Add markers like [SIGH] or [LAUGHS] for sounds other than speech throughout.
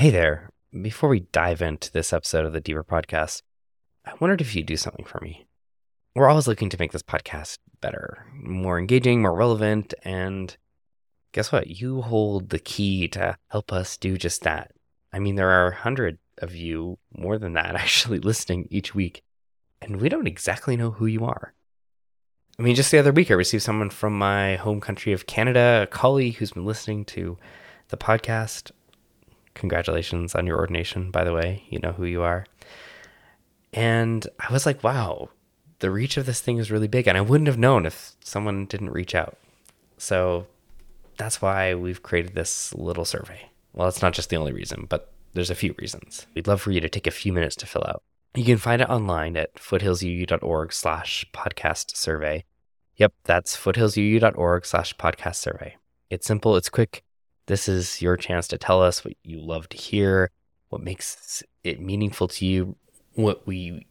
Hey there. Before we dive into this episode of the Deeper Podcast, I wondered if you'd do something for me. We're always looking to make this podcast better, more engaging, more relevant, and guess what? You hold the key to help us do just that. I mean, there are a hundred of you, more than that, [LAUGHS] actually listening each week, and we don't exactly know who you are. I mean, just the other week, I received someone from my home country of Canada, a colleague who's been listening to the podcast. Congratulations on your ordination, by the way. You know who you are. And I was like, wow, the reach of this thing is really big. And I wouldn't have known if someone didn't reach out. So that's why we've created this little survey. Well, it's not just the only reason, but there's a few reasons. We'd love for you to take a few minutes to fill out. You can find it online at foothillsuu.org slash podcast survey. Yep, that's foothillsuu.org slash podcast survey. It's simple, it's quick. This is your chance to tell us what you love to hear, what makes it meaningful to you, what we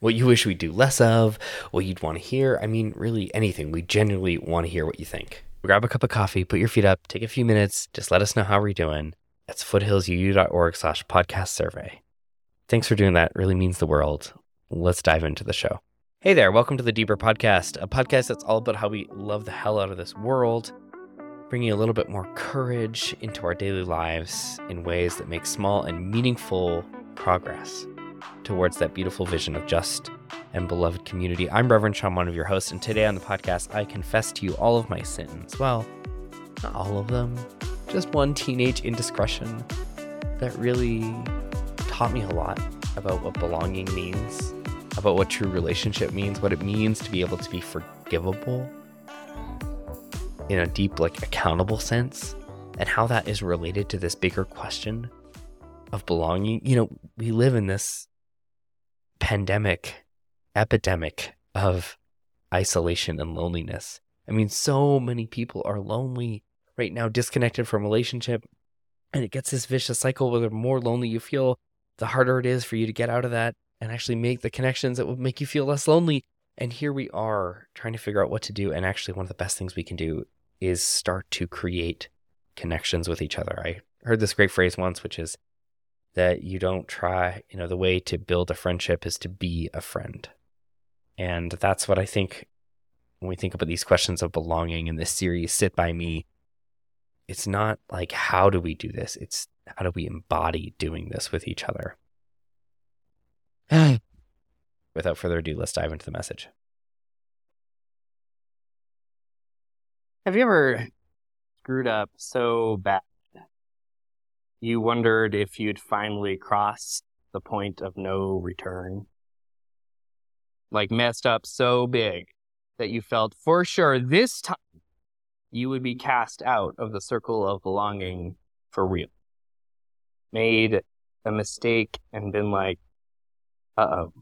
what you wish we do less of, what you'd want to hear. I mean, really anything. We genuinely want to hear what you think. Grab a cup of coffee, put your feet up, take a few minutes, just let us know how we're doing. That's foothillsuu.org slash podcast survey. Thanks for doing that. It really means the world. Let's dive into the show. Hey there, welcome to the Deeper Podcast, a podcast that's all about how we love the hell out of this world, bringing a little bit more courage into our daily lives in ways that make small and meaningful progress towards that beautiful vision of just and beloved community. I'm Reverend Sean, one of your hosts, and today on the podcast, I confess to you all of my sins. Well, not all of them, just one teenage indiscretion that really taught me a lot about what belonging means about what true relationship means, what it means to be able to be forgivable in a deep, like accountable sense, and how that is related to this bigger question of belonging. You know, we live in this pandemic, epidemic of isolation and loneliness. I mean, so many people are lonely right now, disconnected from relationship. And it gets this vicious cycle where the more lonely you feel, the harder it is for you to get out of that and actually make the connections that will make you feel less lonely. And here we are trying to figure out what to do. And actually, one of the best things we can do is start to create connections with each other. I heard this great phrase once, which is that you don't try, you know, the way to build a friendship is to be a friend. And that's what I think when we think about these questions of belonging in this series, Sit By Me. It's not like, how do we do this? It's how do we embody doing this with each other? [SIGHS] Without further ado, let's dive into the message. Have you ever screwed up so bad you wondered if you'd finally crossed the point of no return? Like messed up so big that you felt for sure this time you would be cast out of the circle of belonging for real. Made a mistake and been like, uh oh.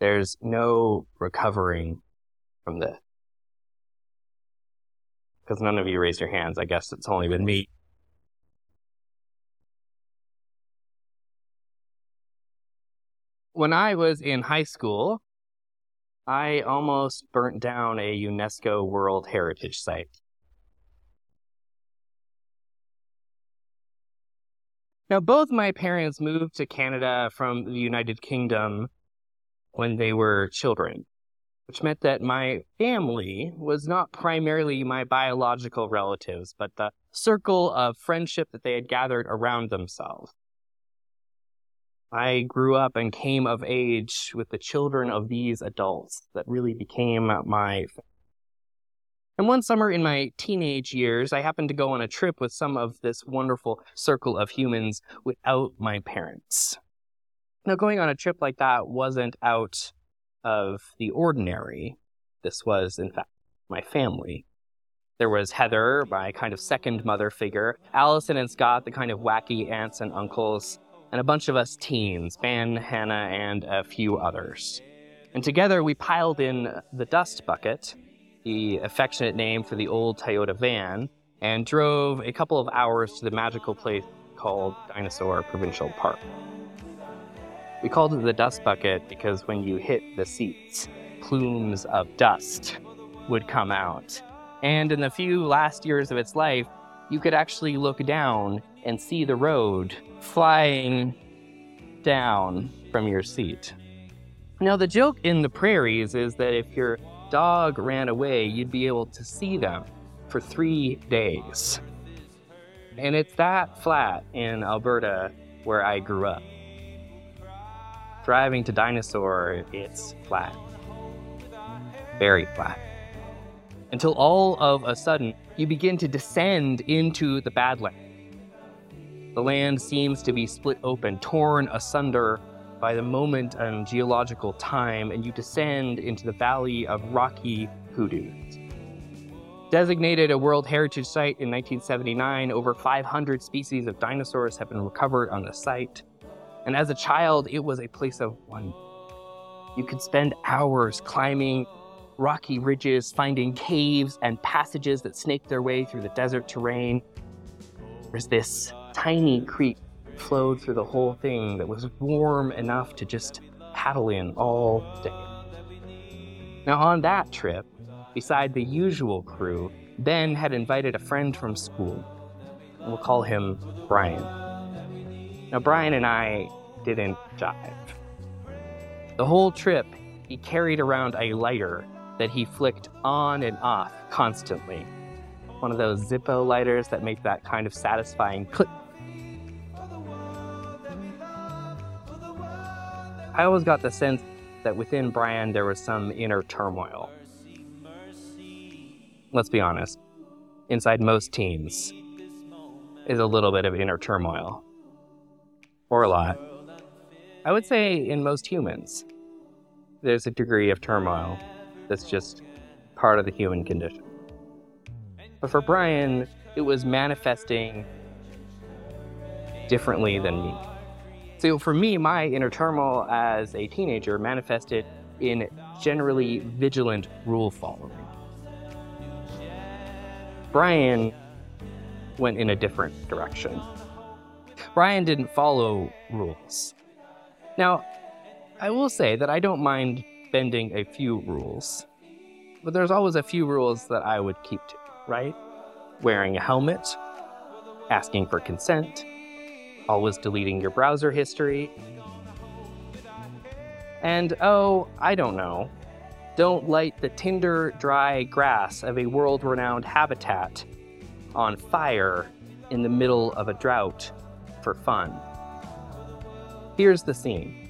There's no recovering from this. Because none of you raised your hands. I guess it's only been me. When I was in high school, I almost burnt down a UNESCO World Heritage Site. Now, both my parents moved to Canada from the United Kingdom when they were children, which meant that my family was not primarily my biological relatives, but the circle of friendship that they had gathered around themselves. I grew up and came of age with the children of these adults that really became my and one summer in my teenage years, I happened to go on a trip with some of this wonderful circle of humans without my parents. Now, going on a trip like that wasn't out of the ordinary. This was, in fact, my family. There was Heather, my kind of second mother figure, Allison and Scott, the kind of wacky aunts and uncles, and a bunch of us teens, Ben, Hannah, and a few others. And together we piled in the dust bucket the affectionate name for the old Toyota van, and drove a couple of hours to the magical place called Dinosaur Provincial Park. We called it the dust bucket because when you hit the seats, plumes of dust would come out. And in the few last years of its life, you could actually look down and see the road flying down from your seat. Now, the joke in the prairies is that if your dog ran away, you'd be able to see them for three days. And it's that flat in Alberta where I grew up. Driving to Dinosaur, it's flat. Very flat. Until all of a sudden, you begin to descend into the Badlands. The land seems to be split open, torn asunder by the moment and geological time, and you descend into the valley of rocky hoodoos. Designated a World Heritage Site in 1979, over 500 species of dinosaurs have been recovered on the site. And as a child, it was a place of wonder. You could spend hours climbing rocky ridges, finding caves and passages that snake their way through the desert terrain. There's this tiny creek flowed through the whole thing that was warm enough to just paddle in all day. Now, on that trip, beside the usual crew, Ben had invited a friend from school. We'll call him Brian. Now, Brian and I didn't jive. The whole trip, he carried around a lighter that he flicked on and off constantly. One of those Zippo lighters that make that kind of satisfying click. I always got the sense that within Brian there was some inner turmoil. Let's be honest, inside most teens is a little bit of inner turmoil. Or a lot. I would say in most humans, there's a degree of turmoil that's just part of the human condition. But for Brian, it was manifesting differently than me. So for me, my inner turmoil as a teenager manifested in generally vigilant rule following. Brian went in a different direction. Brian didn't follow rules. Now, I will say that I don't mind bending a few rules. But there's always a few rules that I would keep to, right? Wearing a helmet, asking for consent, always deleting your browser history. And oh, I don't know. Don't light the tinder dry grass of a world renowned habitat on fire in the middle of a drought for fun. Here's the scene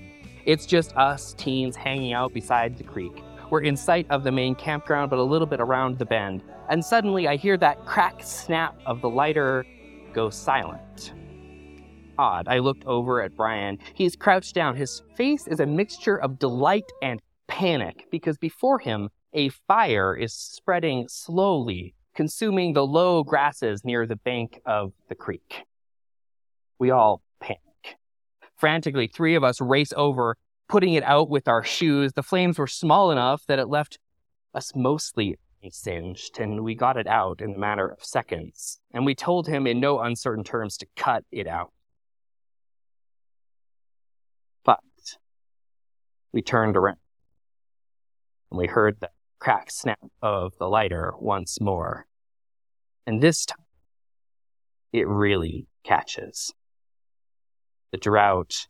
it's just us teens hanging out beside the creek. We're in sight of the main campground, but a little bit around the bend. And suddenly I hear that crack snap of the lighter go silent. Odd. I looked over at Brian. He's crouched down. His face is a mixture of delight and panic because before him, a fire is spreading slowly, consuming the low grasses near the bank of the creek. We all panic. Frantically, three of us race over, putting it out with our shoes. The flames were small enough that it left us mostly singed, and we got it out in a matter of seconds. And we told him in no uncertain terms to cut it out. But we turned around and we heard the crack snap of the lighter once more. And this time, it really catches the drought,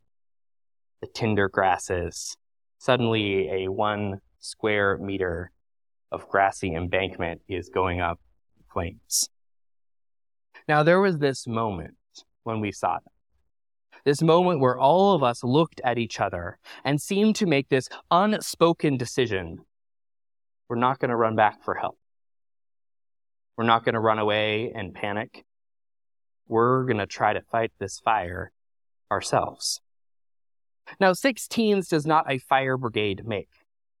the tinder grasses, suddenly a one square meter of grassy embankment is going up in flames. Now, there was this moment when we saw that. This moment where all of us looked at each other and seemed to make this unspoken decision. We're not going to run back for help. We're not going to run away and panic. We're going to try to fight this fire ourselves. Now, six teens does not a fire brigade make.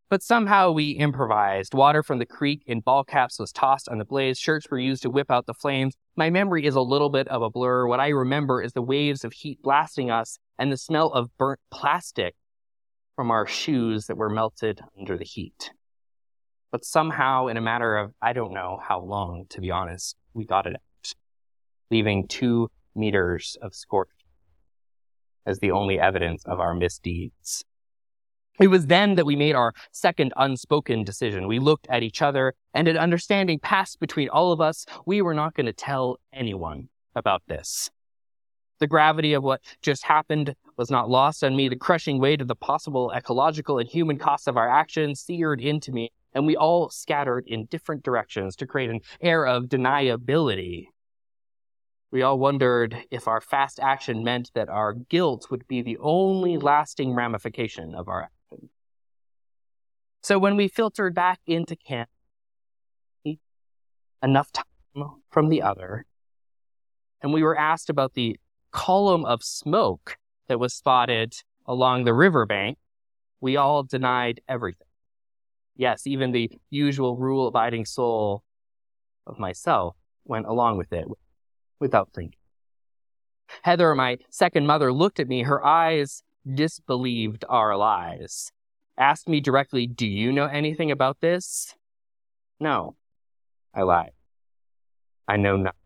But somehow we improvised. Water from the creek in ball caps was tossed on the blaze. Shirts were used to whip out the flames. My memory is a little bit of a blur. What I remember is the waves of heat blasting us and the smell of burnt plastic from our shoes that were melted under the heat. But somehow, in a matter of I don't know how long, to be honest, we got it out, leaving two meters of scorched as the only evidence of our misdeeds. It was then that we made our second unspoken decision. We looked at each other, and an understanding passed between all of us. We were not going to tell anyone about this. The gravity of what just happened was not lost on me. The crushing weight of the possible ecological and human costs of our actions seared into me, and we all scattered in different directions to create an air of deniability. We all wondered if our fast action meant that our guilt would be the only lasting ramification of our action. So when we filtered back into camp, enough time from the other, and we were asked about the column of smoke that was spotted along the riverbank, we all denied everything. Yes, even the usual rule abiding soul of myself went along with it without thinking. Heather, my second mother, looked at me. Her eyes disbelieved our lies. Asked me directly, Do you know anything about this? No, I lied. I know nothing.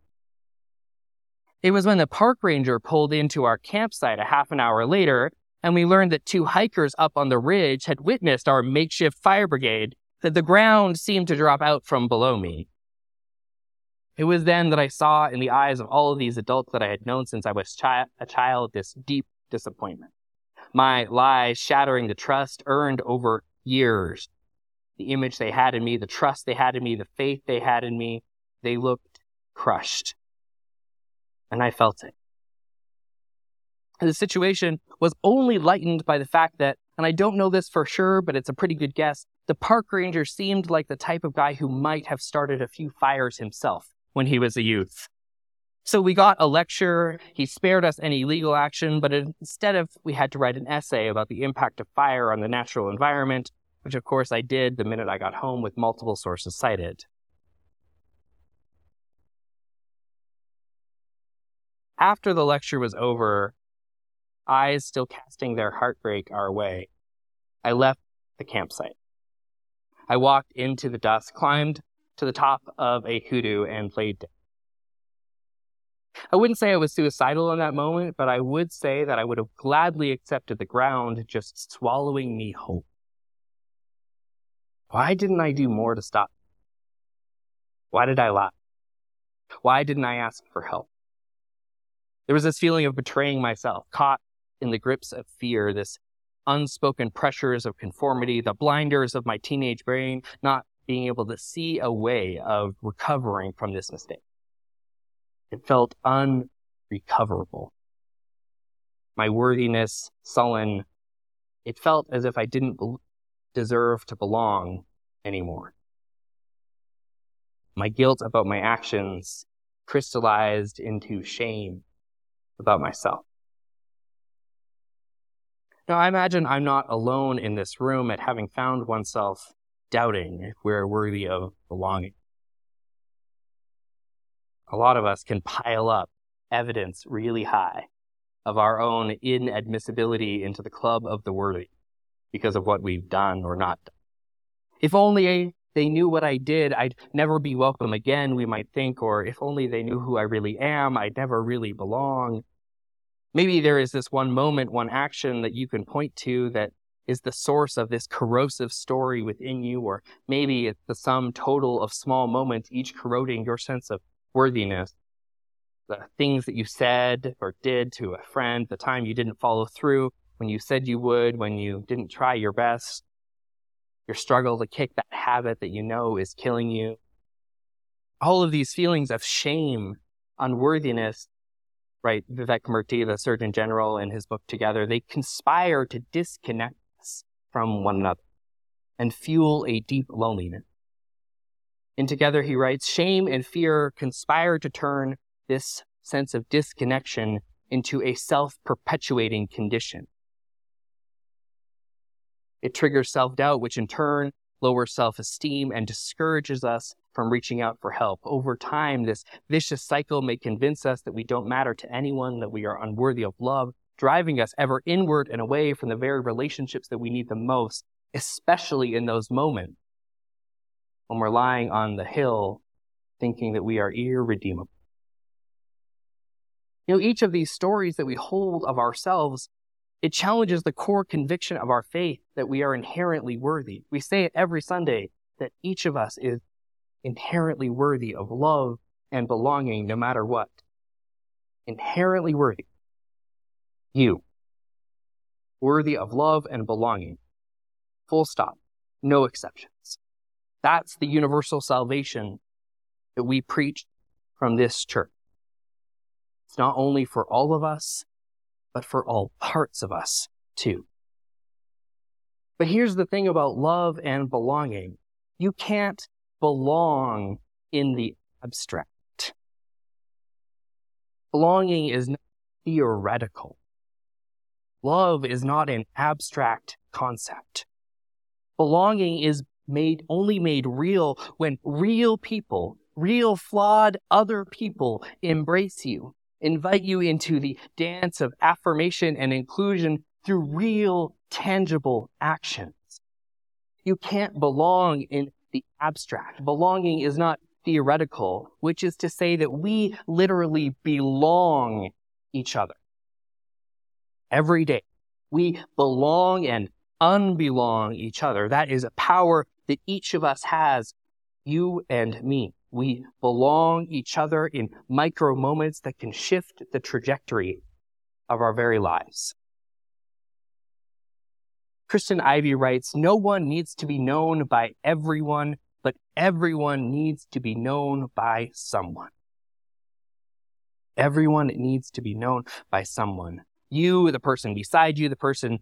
It was when the park ranger pulled into our campsite a half an hour later, and we learned that two hikers up on the ridge had witnessed our makeshift fire brigade, that the ground seemed to drop out from below me. It was then that I saw in the eyes of all of these adults that I had known since I was chi- a child this deep disappointment. My lies shattering the trust earned over years. The image they had in me, the trust they had in me, the faith they had in me, they looked crushed and I felt it. The situation was only lightened by the fact that, and I don't know this for sure, but it's a pretty good guess, the park ranger seemed like the type of guy who might have started a few fires himself when he was a youth. So we got a lecture. He spared us any legal action, but instead of, we had to write an essay about the impact of fire on the natural environment, which of course I did the minute I got home with multiple sources cited. After the lecture was over, eyes still casting their heartbreak our way, I left the campsite. I walked into the dusk, climbed to the top of a hoodoo, and played dead. I wouldn't say I was suicidal in that moment, but I would say that I would have gladly accepted the ground just swallowing me whole. Why didn't I do more to stop? Why did I lie? Why didn't I ask for help? There was this feeling of betraying myself, caught in the grips of fear, this unspoken pressures of conformity, the blinders of my teenage brain, not being able to see a way of recovering from this mistake. It felt unrecoverable. My worthiness sullen. It felt as if I didn't deserve to belong anymore. My guilt about my actions crystallized into shame about myself. Now, I imagine I'm not alone in this room at having found oneself doubting if we're worthy of belonging. A lot of us can pile up evidence really high of our own inadmissibility into the club of the worthy because of what we've done or not done. If only they knew what I did, I'd never be welcome again, we might think, or if only they knew who I really am, I'd never really belong. Maybe there is this one moment, one action that you can point to that is the source of this corrosive story within you, or maybe it's the sum total of small moments, each corroding your sense of worthiness. The things that you said or did to a friend, the time you didn't follow through when you said you would, when you didn't try your best, your struggle to kick that habit that you know is killing you. All of these feelings of shame, unworthiness, right? Vivek Murthy, the Surgeon General, in his book Together, they conspire to disconnect from one another and fuel a deep loneliness. In Together, he writes, shame and fear conspire to turn this sense of disconnection into a self perpetuating condition. It triggers self doubt, which in turn lowers self esteem and discourages us from reaching out for help. Over time, this vicious cycle may convince us that we don't matter to anyone, that we are unworthy of love, driving us ever inward and away from the very relationships that we need the most, especially in those moments when we're lying on the hill thinking that we are irredeemable. You know, each of these stories that we hold of ourselves It challenges the core conviction of our faith that we are inherently worthy. We say it every Sunday that each of us is inherently worthy of love and belonging no matter what. Inherently worthy. You. Worthy of love and belonging. Full stop. No exceptions. That's the universal salvation that we preach from this church. It's not only for all of us, but for all parts of us too. But here's the thing about love and belonging. You can't belong in the abstract. Belonging is not theoretical. Love is not an abstract concept. Belonging is made only made real when real people, real flawed other people embrace you, invite you into the dance of affirmation and inclusion through real tangible actions. You can't belong in the abstract. Belonging is not theoretical, which is to say that we literally belong each other. Every day, we belong and unbelong each other. That is a power that each of us has, you and me. We belong each other in micro moments that can shift the trajectory of our very lives. Kristen Ivy writes, No one needs to be known by everyone, but everyone needs to be known by someone. Everyone needs to be known by someone. You, the person beside you, the person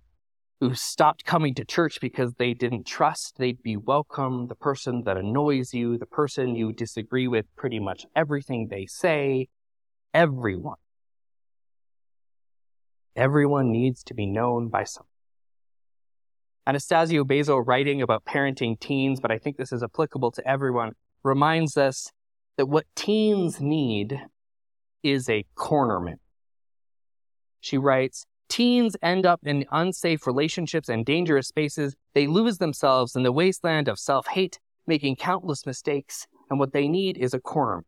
who stopped coming to church because they didn't trust they'd be welcome, the person that annoys you, the person you disagree with pretty much everything they say, everyone. Everyone needs to be known by someone. Anastasia Basil, writing about parenting teens, but I think this is applicable to everyone, reminds us that what teens need is a cornerman. She writes, Teens end up in unsafe relationships and dangerous spaces. They lose themselves in the wasteland of self hate, making countless mistakes, and what they need is a corner.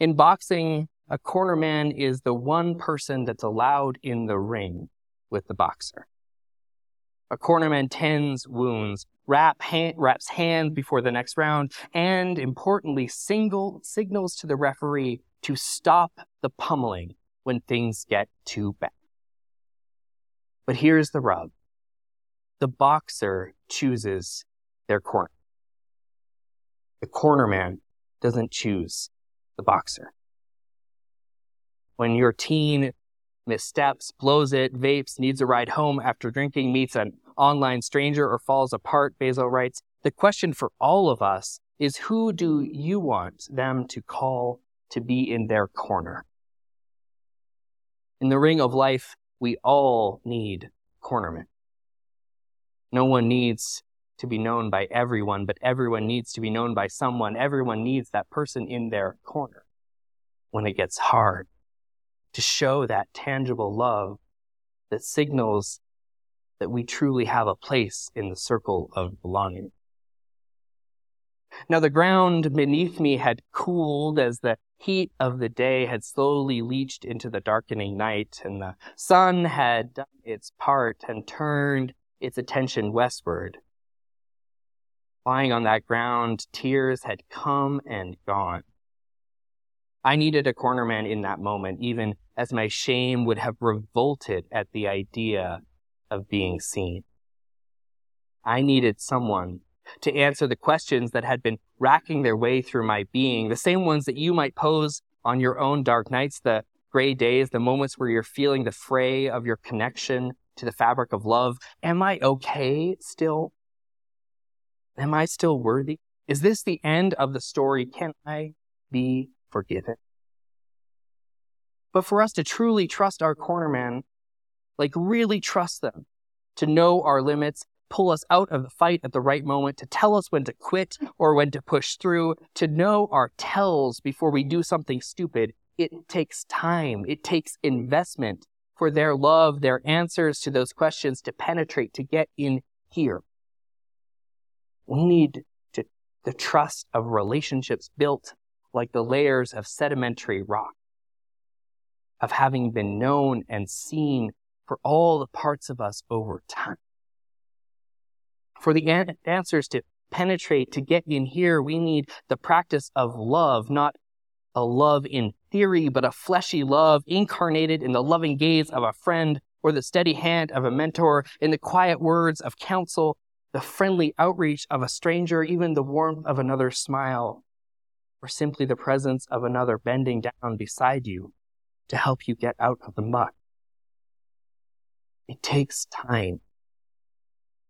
In boxing, a cornerman is the one person that's allowed in the ring with the boxer. A cornerman tends wounds, wrap wraps hands before the next round, and importantly, single signals to the referee to stop the pummeling when things get too bad. But here's the rub the boxer chooses their corner. The cornerman doesn't choose the boxer. When your teen missteps, blows it, vapes, needs a ride home after drinking, meets an online stranger, or falls apart, Basil writes, the question for all of us is who do you want them to call to be in their corner? In the ring of life, we all need cornermen. No one needs to be known by everyone, but everyone needs to be known by someone. Everyone needs that person in their corner when it gets hard to show that tangible love that signals that we truly have a place in the circle of belonging. Now the ground beneath me had cooled as the heat of the day had slowly leached into the darkening night, and the sun had done its part and turned its attention westward. Lying on that ground, tears had come and gone. I needed a cornerman in that moment, even as my shame would have revolted at the idea of being seen. I needed someone to answer the questions that had been racking their way through my being, the same ones that you might pose on your own dark nights, the gray days, the moments where you're feeling the fray of your connection to the fabric of love. Am I okay still? Am I still worthy? Is this the end of the story? Can I be forgiven? But for us to truly trust our cornerman, like really trust them, to know our limits pull us out of the fight at the right moment, to tell us when to quit or when to push through, to know our tells before we do something stupid. It takes time. It takes investment for their love, their answers to those questions to penetrate, to get in here. We need to, the trust of relationships built like the layers of sedimentary rock, of having been known and seen for all the parts of us over time. For the an- answers to penetrate, to get in here, we need the practice of love, not a love in theory, but a fleshy love incarnated in the loving gaze of a friend or the steady hand of a mentor, in the quiet words of counsel, the friendly outreach of a stranger, even the warmth of another's smile, or simply the presence of another bending down beside you to help you get out of the muck. It takes time.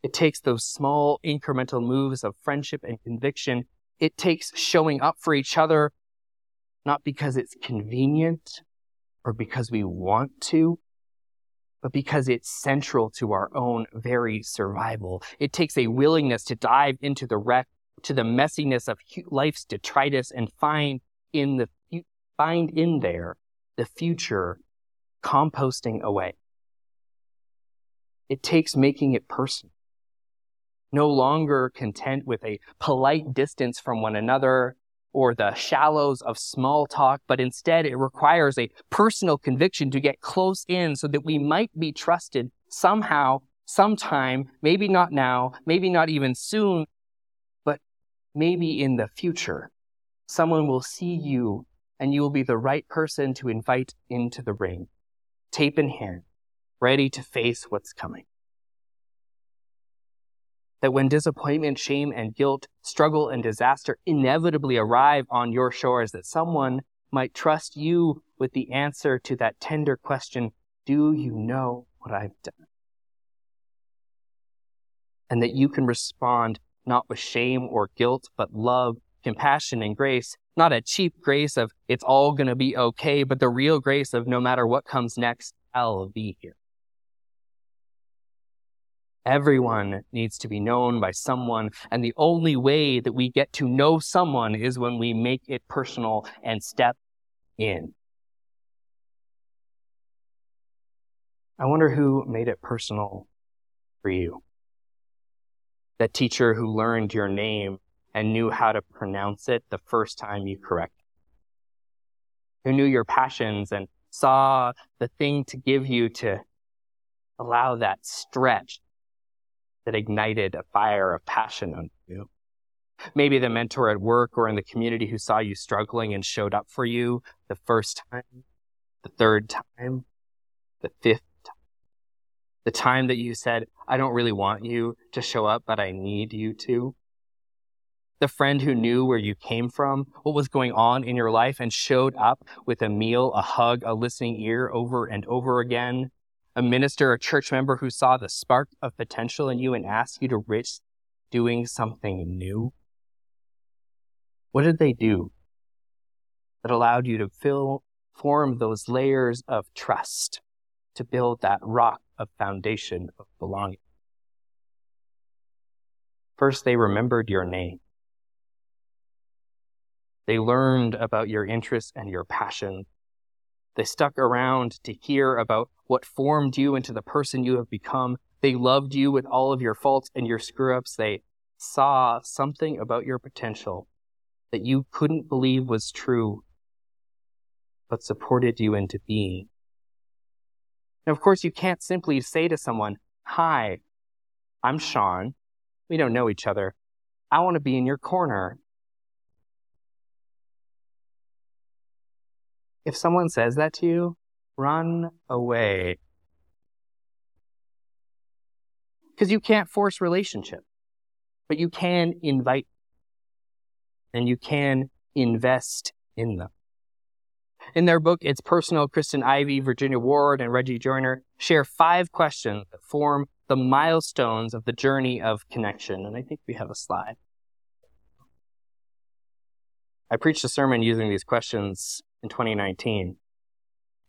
It takes those small incremental moves of friendship and conviction. It takes showing up for each other, not because it's convenient or because we want to, but because it's central to our own very survival. It takes a willingness to dive into the wreck, to the messiness of life's detritus and find in the, find in there the future composting away. It takes making it personal. No longer content with a polite distance from one another or the shallows of small talk, but instead it requires a personal conviction to get close in so that we might be trusted somehow, sometime, maybe not now, maybe not even soon, but maybe in the future. Someone will see you and you will be the right person to invite into the ring, tape in hand, ready to face what's coming. That when disappointment, shame, and guilt, struggle, and disaster inevitably arrive on your shores, that someone might trust you with the answer to that tender question Do you know what I've done? And that you can respond not with shame or guilt, but love, compassion, and grace. Not a cheap grace of it's all going to be okay, but the real grace of no matter what comes next, I'll be here. Everyone needs to be known by someone, and the only way that we get to know someone is when we make it personal and step in. I wonder who made it personal for you. That teacher who learned your name and knew how to pronounce it the first time you corrected. Who knew your passions and saw the thing to give you to allow that stretch that ignited a fire of passion on you. Maybe the mentor at work or in the community who saw you struggling and showed up for you the first time, the third time, the fifth time. The time that you said, I don't really want you to show up, but I need you to. The friend who knew where you came from, what was going on in your life, and showed up with a meal, a hug, a listening ear over and over again a minister or church member who saw the spark of potential in you and asked you to risk doing something new? What did they do that allowed you to fill, form those layers of trust to build that rock of foundation of belonging? First, they remembered your name. They learned about your interests and your passions they stuck around to hear about what formed you into the person you have become. They loved you with all of your faults and your screw ups. They saw something about your potential that you couldn't believe was true, but supported you into being. Now, of course, you can't simply say to someone, Hi, I'm Sean. We don't know each other. I want to be in your corner. If someone says that to you, run away. Because you can't force relationship, but you can invite and you can invest in them. In their book, It's Personal, Kristen Ivy, Virginia Ward, and Reggie Joiner share five questions that form the milestones of the journey of connection. And I think we have a slide. I preached a sermon using these questions in 2019.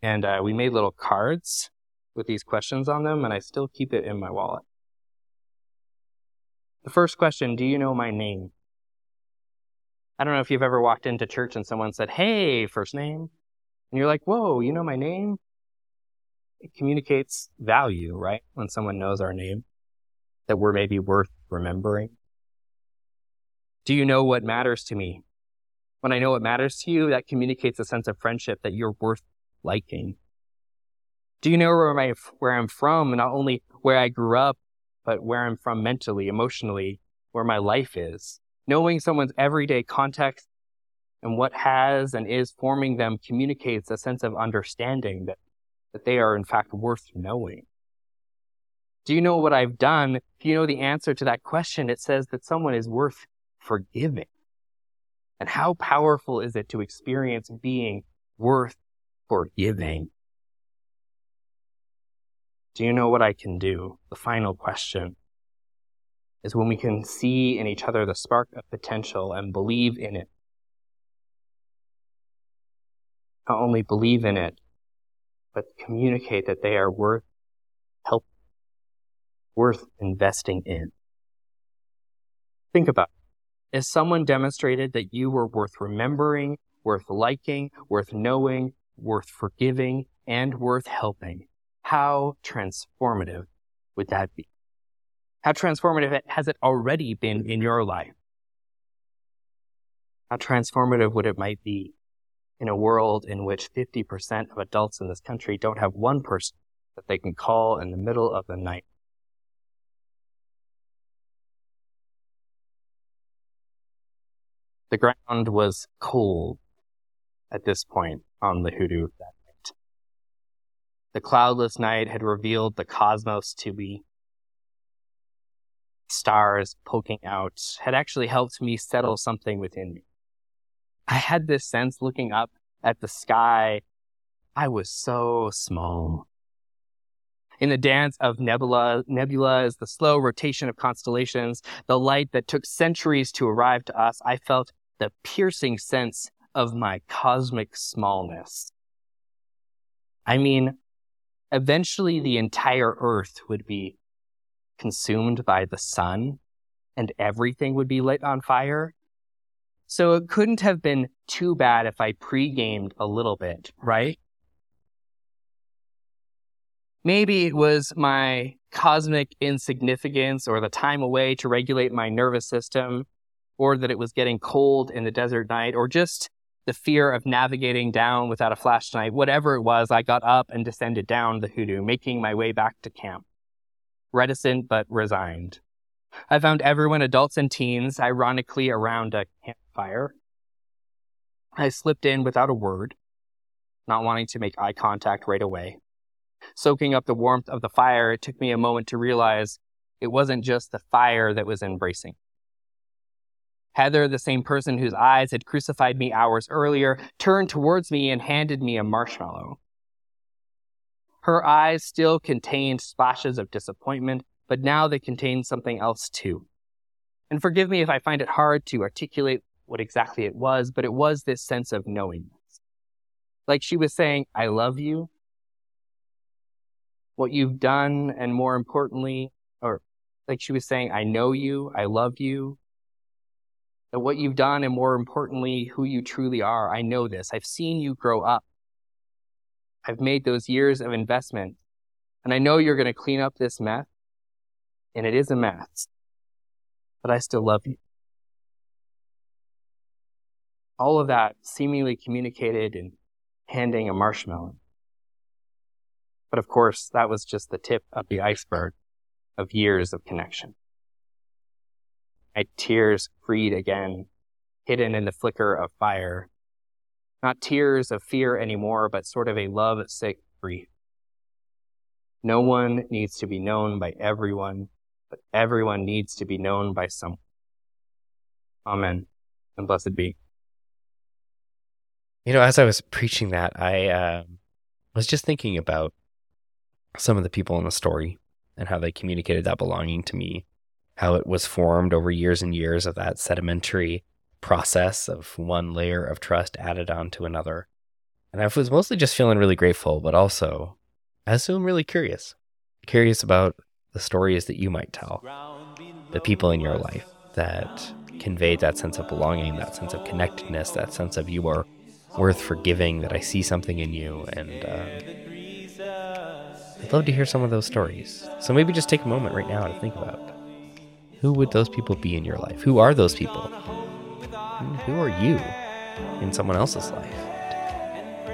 And uh, we made little cards with these questions on them, and I still keep it in my wallet. The first question Do you know my name? I don't know if you've ever walked into church and someone said, Hey, first name. And you're like, Whoa, you know my name? It communicates value, right? When someone knows our name, that we're maybe worth remembering. Do you know what matters to me? When I know what matters to you, that communicates a sense of friendship that you're worth liking. Do you know where my where I'm from? Not only where I grew up, but where I'm from mentally, emotionally, where my life is. Knowing someone's everyday context and what has and is forming them communicates a sense of understanding that, that they are in fact worth knowing. Do you know what I've done? If you know the answer to that question, it says that someone is worth forgiving. And how powerful is it to experience being worth forgiving? Do you know what I can do? The final question is when we can see in each other the spark of potential and believe in it. Not only believe in it, but communicate that they are worth help, worth investing in. Think about it. If someone demonstrated that you were worth remembering, worth liking, worth knowing, worth forgiving, and worth helping, how transformative would that be? How transformative has it already been in your life? How transformative would it might be in a world in which 50% of adults in this country don't have one person that they can call in the middle of the night? The ground was cold at this point on the hoodoo that night. The cloudless night had revealed the cosmos to be stars poking out had actually helped me settle something within me. I had this sense looking up at the sky, I was so small. In the dance of nebula, nebulas, the slow rotation of constellations, the light that took centuries to arrive to us, I felt the piercing sense of my cosmic smallness. I mean, eventually the entire earth would be consumed by the sun and everything would be lit on fire. So it couldn't have been too bad if I pre-gamed a little bit, right? Maybe it was my cosmic insignificance or the time away to regulate my nervous system, or that it was getting cold in the desert night, or just the fear of navigating down without a flashlight. Whatever it was, I got up and descended down the hoodoo, making my way back to camp reticent but resigned. I found everyone, adults and teens, ironically around a campfire. I slipped in without a word, not wanting to make eye contact right away. Soaking up the warmth of the fire, it took me a moment to realize it wasn't just the fire that was embracing. Heather, the same person whose eyes had crucified me hours earlier, turned towards me and handed me a marshmallow. Her eyes still contained splashes of disappointment, but now they contained something else too. And forgive me if I find it hard to articulate what exactly it was, but it was this sense of knowingness. Like she was saying, I love you. What you've done, and more importantly, or like she was saying, I know you, I love you. That what you've done, and more importantly, who you truly are, I know this. I've seen you grow up. I've made those years of investment. And I know you're going to clean up this mess. And it is a mess. But I still love you. All of that seemingly communicated in handing a marshmallow. But of course, that was just the tip of the iceberg of years of connection. My tears freed again, hidden in the flicker of fire not tears of fear anymore, but sort of a love sick grief. No one needs to be known by everyone, but everyone needs to be known by someone. Amen. And blessed be. You know, as I was preaching that, I uh, was just thinking about some of the people in the story and how they communicated that belonging to me, how it was formed over years and years of that sedimentary process of one layer of trust added on to another. And I was mostly just feeling really grateful, but also I assume really curious. Curious about the stories that you might tell, the people in your life that conveyed that sense of belonging, that sense of connectedness, that sense of you are worth forgiving, that I see something in you. And uh, I'd love to hear some of those stories. So maybe just take a moment right now to think about who would those people be in your life? Who are those people? Hmm, who are you in someone else's life?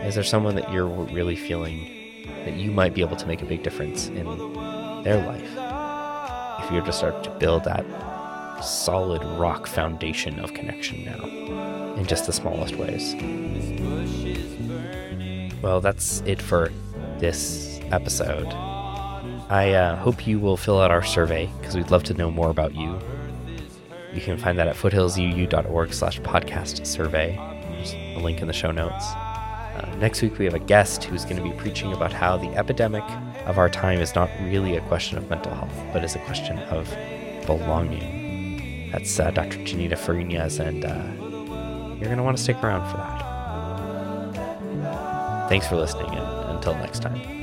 Is there someone that you're really feeling that you might be able to make a big difference in their life if you're to start to build that solid rock foundation of connection now in just the smallest ways. Well, that's it for this episode. I uh, hope you will fill out our survey because we'd love to know more about you. You can find that at foothillsuu.org slash podcast survey. There's a link in the show notes. Uh, next week, we have a guest who's going to be preaching about how the epidemic of our time is not really a question of mental health, but is a question of belonging. That's uh, Dr. Janita Farinas, and uh, you're going to want to stick around for that. Thanks for listening, and until next time.